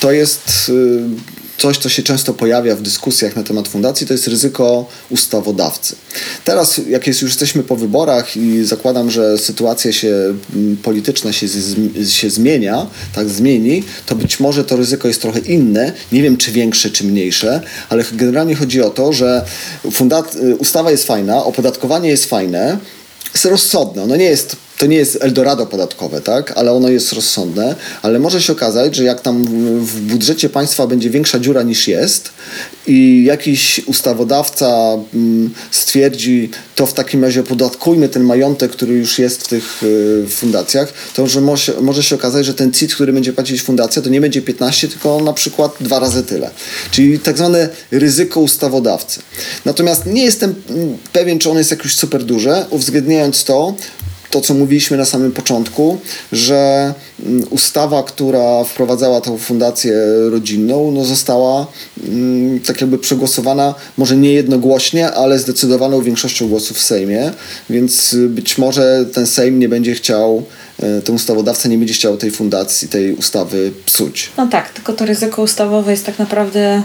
to jest y, coś, co się często pojawia w dyskusjach na temat fundacji, to jest ryzyko ustawodawcy. Teraz, jak jest, już jesteśmy po wyborach i zakładam, że sytuacja się mm, polityczna się, się zmienia, tak zmieni, to być może to ryzyko jest trochę inne. Nie wiem, czy większe, czy mniejsze, ale generalnie chodzi o to, że y, ustawa jest fajna, opodatkowanie jest fajne, jest rozsądne. Ono nie jest, to nie jest Eldorado podatkowe, tak? ale ono jest rozsądne, ale może się okazać, że jak tam w- budżecie państwa będzie większa dziura niż jest i jakiś ustawodawca mm, stwierdzi, to w takim razie podatkujmy ten majątek, który już jest w tych y, fundacjach, to że może, może się okazać, że ten CIT, który będzie płacić fundacja, to nie będzie 15, tylko na przykład dwa razy tyle. Czyli tak zwane ryzyko ustawodawcy. Natomiast nie jestem mm, pewien, czy ono jest jakoś super duże, uwzględniając to, to, co mówiliśmy na samym początku, że mm, ustawa, która wprowadzała tą fundację rodzinną, no została mm, tak jakby przegłosowana, może nie jednogłośnie, ale zdecydowaną większością głosów w Sejmie, więc y, być może ten Sejm nie będzie chciał, y, ten ustawodawca nie będzie chciał tej fundacji, tej ustawy psuć. No tak, tylko to ryzyko ustawowe jest tak naprawdę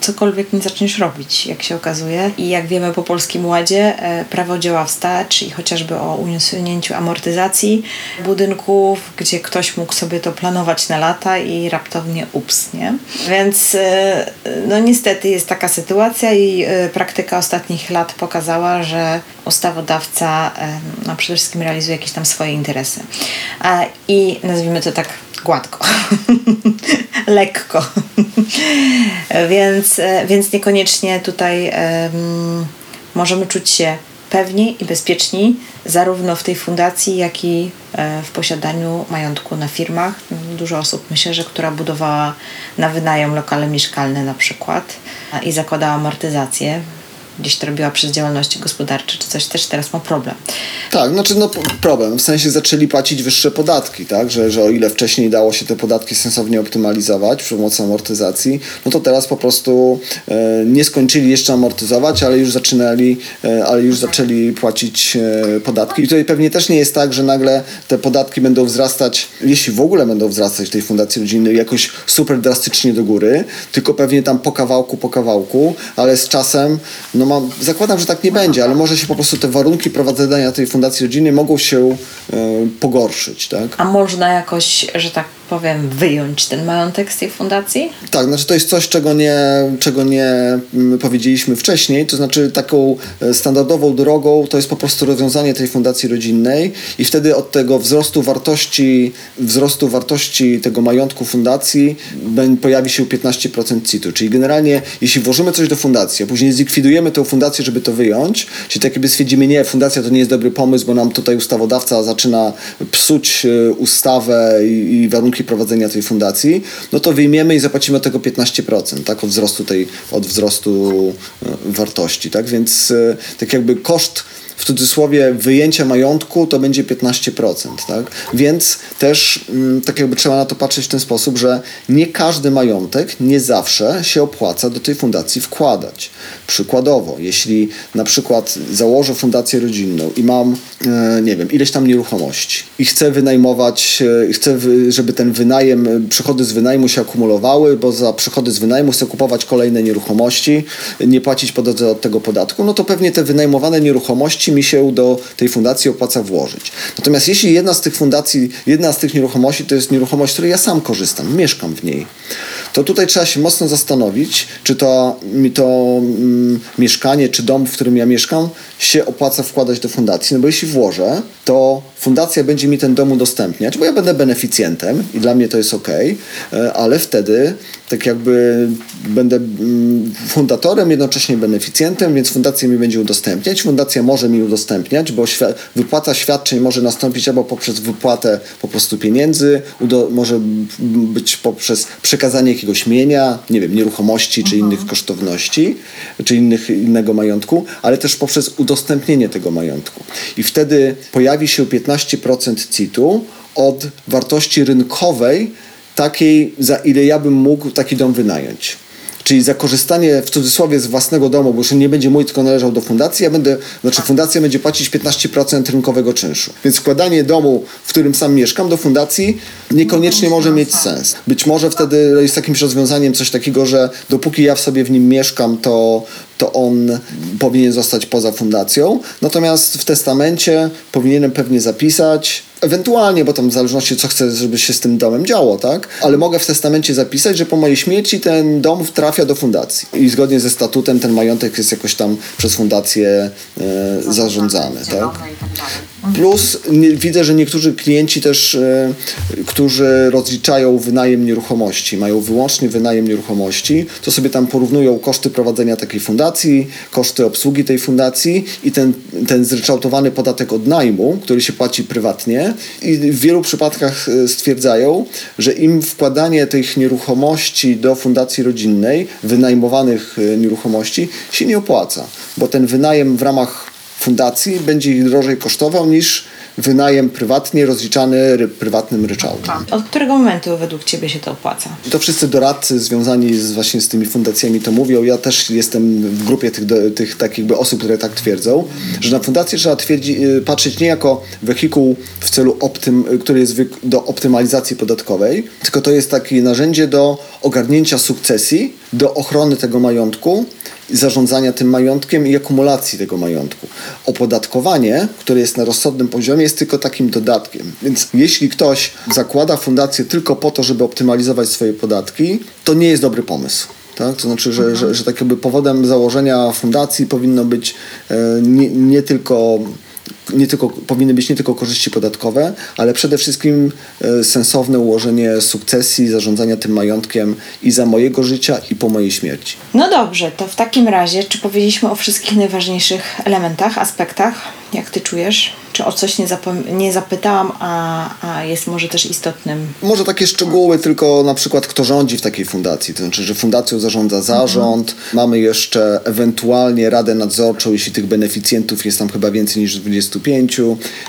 cokolwiek nie zaczniesz robić, jak się okazuje. I jak wiemy po Polskim Ładzie, e, prawo działa wstecz i chociażby o usunięciu amortyzacji budynków, gdzie ktoś mógł sobie to planować na lata i raptownie ups, nie? Więc e, no niestety jest taka sytuacja i e, praktyka ostatnich lat pokazała, że ustawodawca no przede wszystkim realizuje jakieś tam swoje interesy. I nazwijmy to tak gładko, <laughs> lekko. <laughs> więc, e, więc niekoniecznie tutaj em, możemy czuć się pewni i bezpieczni zarówno w tej fundacji, jak i e, w posiadaniu majątku na firmach. Dużo osób myślę, że która budowała na wynajem lokale mieszkalne na przykład i zakładała amortyzację, gdzieś to robiła przez działalności gospodarcze czy coś, też teraz ma problem. Tak, znaczy no problem. W sensie zaczęli płacić wyższe podatki, tak? Że, że o ile wcześniej dało się te podatki sensownie optymalizować przy pomocy amortyzacji, no to teraz po prostu e, nie skończyli jeszcze amortyzować, ale już zaczynali, e, ale już zaczęli płacić e, podatki. I tutaj pewnie też nie jest tak, że nagle te podatki będą wzrastać, jeśli w ogóle będą wzrastać w tej fundacji rodzinnej jakoś super drastycznie do góry, tylko pewnie tam po kawałku, po kawałku, ale z czasem, no zakładam, że tak nie będzie, ale może się po prostu te warunki prowadzenia tej fundacji rodzinnej mogą się e, pogorszyć, tak? A można jakoś, że tak powiem, wyjąć ten majątek z tej fundacji? Tak, znaczy to jest coś, czego nie, czego nie mm, powiedzieliśmy wcześniej, to znaczy taką e, standardową drogą to jest po prostu rozwiązanie tej fundacji rodzinnej i wtedy od tego wzrostu wartości, wzrostu wartości tego majątku fundacji pojawi się 15% CIT-u, czyli generalnie jeśli włożymy coś do fundacji, a później zlikwidujemy tę fundację, żeby to wyjąć, czyli tak jakby stwierdzimy, nie, fundacja to nie jest dobry pomysł, bo nam tutaj ustawodawca zaczyna psuć e, ustawę i, i warunki prowadzenia tej fundacji, no to wyjmiemy i zapłacimy tego 15%, tak, od wzrostu tej, od wzrostu e, wartości, tak, więc e, tak jakby koszt w cudzysłowie wyjęcia majątku to będzie 15%, tak? Więc też mm, tak jakby trzeba na to patrzeć w ten sposób, że nie każdy majątek nie zawsze się opłaca do tej fundacji wkładać. Przykładowo, jeśli na przykład założę fundację rodzinną i mam, e, nie wiem, ileś tam nieruchomości i chcę wynajmować, e, chcę, żeby ten wynajem, przychody z wynajmu się akumulowały, bo za przychody z wynajmu chcę kupować kolejne nieruchomości, nie płacić od tego podatku, no to pewnie te wynajmowane nieruchomości mi się do tej fundacji opłaca włożyć. Natomiast jeśli jedna z tych fundacji, jedna z tych nieruchomości to jest nieruchomość, której ja sam korzystam, mieszkam w niej, to tutaj trzeba się mocno zastanowić, czy to mi to mm, mieszkanie, czy dom, w którym ja mieszkam, się opłaca wkładać do fundacji. No bo jeśli włożę, to fundacja będzie mi ten dom udostępniać, bo ja będę beneficjentem i dla mnie to jest ok, ale wtedy tak jakby będę mm, fundatorem, jednocześnie beneficjentem, więc fundacja mi będzie udostępniać. Fundacja może mi udostępniać, bo świ- wypłata świadczeń może nastąpić albo poprzez wypłatę po prostu pieniędzy, udo- może być poprzez przekazanie jakiegoś mienia, nie wiem, nieruchomości czy innych kosztowności, czy innych, innego majątku, ale też poprzez udostępnienie tego majątku. I wtedy pojawi się 15% CIT-u od wartości rynkowej, takiej, za ile ja bym mógł taki dom wynająć. Czyli za korzystanie w cudzysłowie z własnego domu, bo już nie będzie mój, tylko należał do fundacji, ja będę, znaczy fundacja będzie płacić 15% rynkowego czynszu. Więc wkładanie domu, w którym sam mieszkam, do fundacji niekoniecznie może mieć sens. Być może wtedy jest jakimś rozwiązaniem coś takiego, że dopóki ja w sobie w nim mieszkam, to, to on powinien zostać poza fundacją. Natomiast w testamencie powinienem pewnie zapisać, ewentualnie, bo tam w zależności co chcę, żeby się z tym domem działo, tak? Ale mogę w testamencie zapisać, że po mojej śmierci ten dom trafia do fundacji. I zgodnie ze statutem ten majątek jest jakoś tam przez fundację e, zarządzany, tak? Plus nie, widzę, że niektórzy klienci też, e, którzy rozliczają wynajem nieruchomości, mają wyłącznie wynajem nieruchomości, to sobie tam porównują koszty prowadzenia takiej fundacji, koszty obsługi tej fundacji i ten, ten zryczałtowany podatek od najmu, który się płaci prywatnie i w wielu przypadkach e, stwierdzają, że im wkładanie tych nieruchomości do fundacji rodzinnej, wynajmowanych e, nieruchomości się nie opłaca, bo ten wynajem w ramach fundacji będzie ich drożej kosztował niż wynajem prywatnie rozliczany ry, prywatnym ryczałtem. Od którego momentu według Ciebie się to opłaca? To wszyscy doradcy związani z, właśnie z tymi fundacjami to mówią. Ja też jestem w grupie tych, do, tych jakby osób, które tak twierdzą, że na fundację trzeba twierdzi, y, patrzeć nie jako wehikuł w celu, optym, który jest do optymalizacji podatkowej, tylko to jest takie narzędzie do ogarnięcia sukcesji, do ochrony tego majątku zarządzania tym majątkiem i akumulacji tego majątku. Opodatkowanie, które jest na rozsądnym poziomie, jest tylko takim dodatkiem. Więc jeśli ktoś zakłada fundację tylko po to, żeby optymalizować swoje podatki, to nie jest dobry pomysł. Tak? To znaczy, że, że, że tak jakby powodem założenia fundacji powinno być e, nie, nie tylko nie tylko, powinny być nie tylko korzyści podatkowe, ale przede wszystkim e, sensowne ułożenie sukcesji, zarządzania tym majątkiem i za mojego życia, i po mojej śmierci. No dobrze, to w takim razie, czy powiedzieliśmy o wszystkich najważniejszych elementach, aspektach, jak Ty czujesz? Czy o coś nie, zapom- nie zapytałam, a, a jest może też istotnym? Może takie szczegóły, tylko na przykład kto rządzi w takiej fundacji, to znaczy, że fundacją zarządza zarząd, mamy jeszcze ewentualnie radę nadzorczą, jeśli tych beneficjentów jest tam chyba więcej niż 25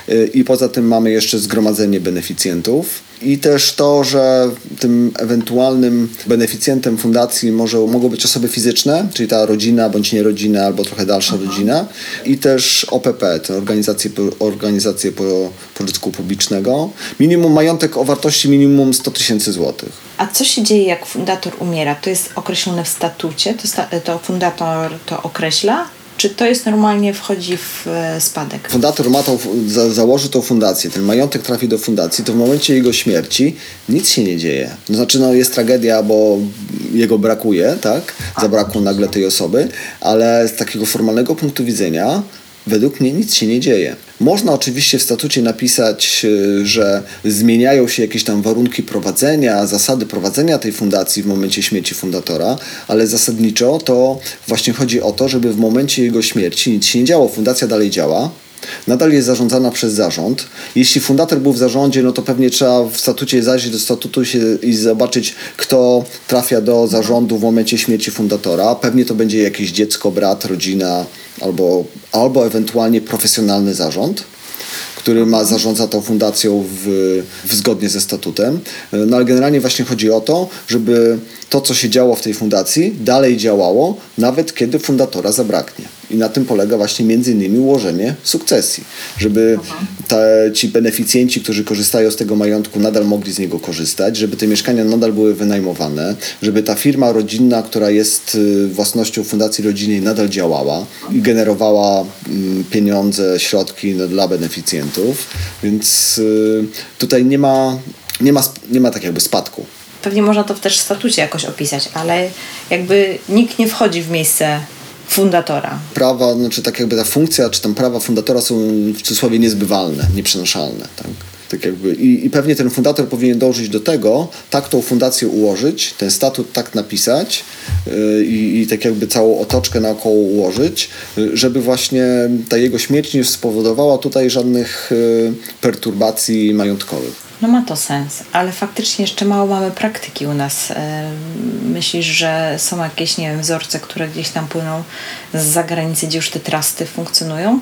yy, i poza tym mamy jeszcze zgromadzenie beneficjentów. I też to, że tym ewentualnym beneficjentem fundacji może, mogą być osoby fizyczne, czyli ta rodzina bądź nie rodzina, albo trochę dalsza rodzina. I też OPP, to organizacje, organizacje po, pożytku publicznego. Minimum majątek o wartości minimum 100 tysięcy złotych. A co się dzieje, jak fundator umiera? To jest określone w statucie? To, sta- to fundator to określa? Czy to jest normalnie wchodzi w e, spadek? Fundator ma tą, za, założy tą fundację, ten majątek trafi do fundacji, to w momencie jego śmierci nic się nie dzieje. To znaczy, no jest tragedia, bo jego brakuje, tak? Zabrakło nagle tej osoby, ale z takiego formalnego punktu widzenia według mnie nic się nie dzieje. Można oczywiście w statucie napisać, y, że zmieniają się jakieś tam warunki prowadzenia, zasady prowadzenia tej fundacji w momencie śmierci fundatora, ale zasadniczo to właśnie chodzi o to, żeby w momencie jego śmierci nic się nie działo. Fundacja dalej działa, Nadal jest zarządzana przez zarząd. Jeśli fundator był w zarządzie, no to pewnie trzeba w statucie zajrzeć do statutu i zobaczyć, kto trafia do zarządu w momencie śmierci fundatora. Pewnie to będzie jakieś dziecko, brat, rodzina albo, albo ewentualnie profesjonalny zarząd który ma zarządza tą fundacją w, w zgodnie ze statutem. No ale generalnie właśnie chodzi o to, żeby to, co się działo w tej fundacji, dalej działało, nawet kiedy fundatora zabraknie. I na tym polega właśnie między innymi ułożenie sukcesji, żeby te, ci beneficjenci, którzy korzystają z tego majątku, nadal mogli z niego korzystać, żeby te mieszkania nadal były wynajmowane, żeby ta firma rodzinna, która jest y, własnością Fundacji Rodzinnej, nadal działała i generowała mm, pieniądze, środki dla beneficjentów. Więc y, tutaj nie ma, nie ma, nie ma tak jakby spadku. Pewnie można to też w statucie jakoś opisać, ale jakby nikt nie wchodzi w miejsce fundatora. prawa, znaczy tak jakby ta funkcja, czy tam prawa fundatora są w cudzysłowie niezbywalne, nieprzenoszalne. Tak? Tak jakby, i, I pewnie ten fundator powinien dążyć do tego, tak tą fundację ułożyć, ten statut tak napisać yy, i, i tak jakby całą otoczkę naokoło ułożyć, yy, żeby właśnie ta jego śmierć nie spowodowała tutaj żadnych yy, perturbacji majątkowych. No ma to sens, ale faktycznie jeszcze mało mamy praktyki u nas. Em, Myślisz, że są jakieś, nie wiem, wzorce, które gdzieś tam płyną z zagranicy, gdzie już te trusty funkcjonują,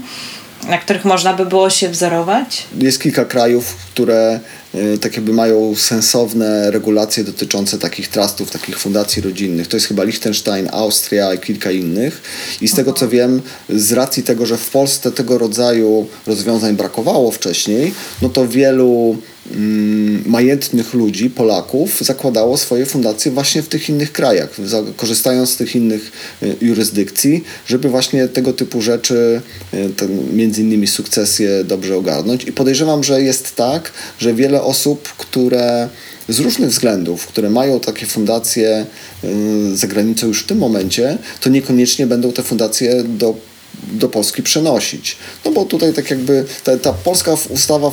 na których można by było się wzorować? Jest kilka krajów, które e, tak jakby mają sensowne regulacje dotyczące takich trustów, takich fundacji rodzinnych. To jest chyba Liechtenstein, Austria i kilka innych. I z tego co wiem, z racji tego, że w Polsce tego rodzaju rozwiązań brakowało wcześniej, no to wielu majętnych ludzi, Polaków, zakładało swoje fundacje właśnie w tych innych krajach, korzystając z tych innych y, jurysdykcji, żeby właśnie tego typu rzeczy, y, między innymi sukcesję, dobrze ogarnąć. I podejrzewam, że jest tak, że wiele osób, które z różnych względów, które mają takie fundacje y, za granicą już w tym momencie, to niekoniecznie będą te fundacje do do Polski przenosić. No bo tutaj tak jakby ta, ta polska ustawa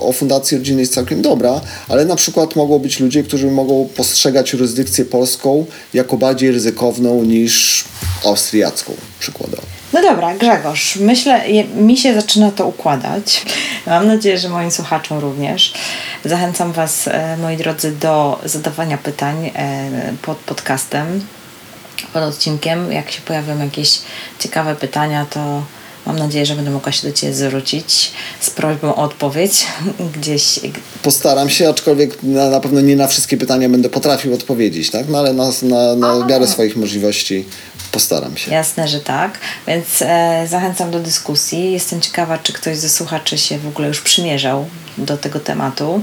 o fundacji rodzinnej jest całkiem dobra, ale na przykład mogą być ludzie, którzy mogą postrzegać jurysdykcję polską jako bardziej ryzykowną niż austriacką przykładowo. No dobra, Grzegorz, myślę, mi się zaczyna to układać. Mam nadzieję, że moim słuchaczom również. Zachęcam Was, e, moi drodzy, do zadawania pytań e, pod podcastem, pod odcinkiem. Jak się pojawią jakieś ciekawe pytania, to mam nadzieję, że będę mogła się do Ciebie zwrócić z prośbą o odpowiedź <laughs> gdzieś. Postaram się, aczkolwiek na, na pewno nie na wszystkie pytania będę potrafił odpowiedzieć, tak? No ale na, na, na miarę swoich możliwości postaram się. Jasne, że tak. Więc e, zachęcam do dyskusji. Jestem ciekawa, czy ktoś ze słuchaczy się w ogóle już przymierzał do tego tematu.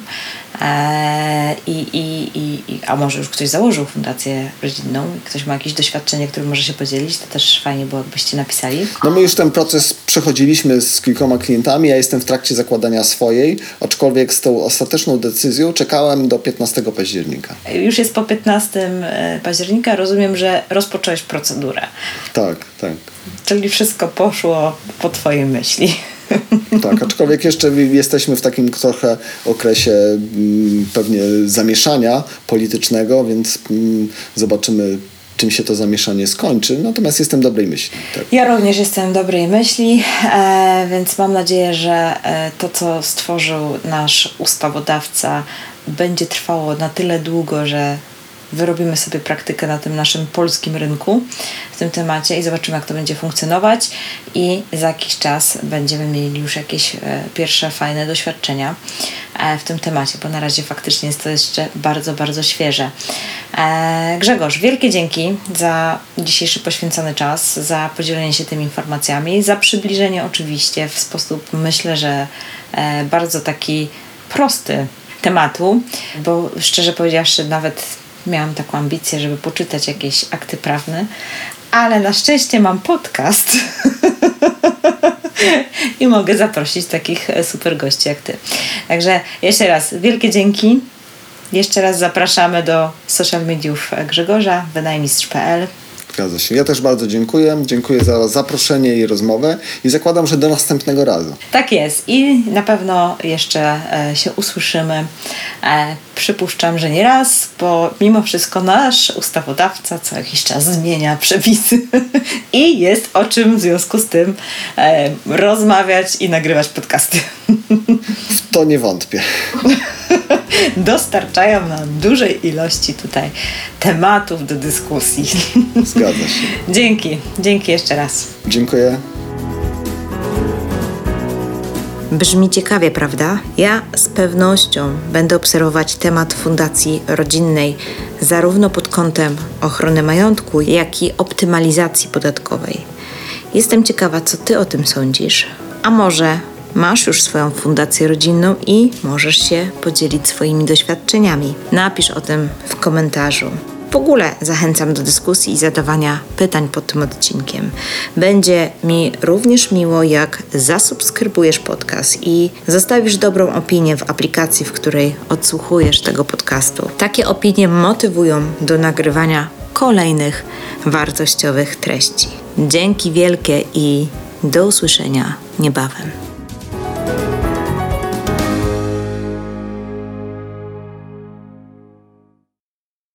E, i, i, i, i, a może już ktoś założył fundację rodzinną i ktoś ma jakieś doświadczenie, którym może się podzielić, to też fajnie było, jakbyście napisali. No my już ten proces przechodziliśmy z kilkoma klientami, ja jestem w trakcie zakładania swojej, aczkolwiek z tą ostateczną decyzją czekałem do 15 października. Już jest po 15 października, rozumiem, że rozpocząłeś procedurę. Tak, tak. Czyli wszystko poszło po Twojej myśli. <laughs> Tak, aczkolwiek jeszcze jesteśmy w takim trochę okresie mm, pewnie zamieszania politycznego, więc mm, zobaczymy, czym się to zamieszanie skończy. Natomiast jestem dobrej myśli. Tak. Ja również jestem dobrej myśli, e, więc mam nadzieję, że e, to, co stworzył nasz ustawodawca, będzie trwało na tyle długo, że wyrobimy sobie praktykę na tym naszym polskim rynku w tym temacie i zobaczymy, jak to będzie funkcjonować. I za jakiś czas będziemy mieli już jakieś e, pierwsze fajne doświadczenia e, w tym temacie, bo na razie faktycznie jest to jeszcze bardzo, bardzo świeże. E, Grzegorz, wielkie dzięki za dzisiejszy poświęcony czas, za podzielenie się tymi informacjami, za przybliżenie oczywiście w sposób, myślę, że bardzo taki prosty tematu, bo szczerze powiedziawszy, nawet miałam taką ambicję, żeby poczytać jakieś akty prawne, ale na szczęście mam podcast, <laughs> I mogę zaprosić takich e, super gości jak ty. Także jeszcze raz wielkie dzięki. Jeszcze raz zapraszamy do social mediów Grzegorza, wynajmistrz.pl. Zgadza się. Ja też bardzo dziękuję. Dziękuję za zaproszenie i rozmowę i zakładam, że do następnego razu. Tak jest i na pewno jeszcze e, się usłyszymy. Przypuszczam, że nie raz, bo mimo wszystko nasz ustawodawca co jakiś czas zmienia przepisy <laughs> i jest o czym w związku z tym e, rozmawiać i nagrywać podcasty. W to nie wątpię. <laughs> Dostarczają nam dużej ilości tutaj tematów do dyskusji. Zgadza się. Dzięki, dzięki jeszcze raz. Dziękuję. Brzmi ciekawie, prawda? Ja z pewnością będę obserwować temat fundacji rodzinnej zarówno pod kątem ochrony majątku, jak i optymalizacji podatkowej. Jestem ciekawa, co ty o tym sądzisz. A może masz już swoją fundację rodzinną i możesz się podzielić swoimi doświadczeniami? Napisz o tym w komentarzu. W ogóle zachęcam do dyskusji i zadawania pytań pod tym odcinkiem. Będzie mi również miło, jak zasubskrybujesz podcast i zostawisz dobrą opinię w aplikacji, w której odsłuchujesz tego podcastu. Takie opinie motywują do nagrywania kolejnych wartościowych treści. Dzięki wielkie i do usłyszenia niebawem.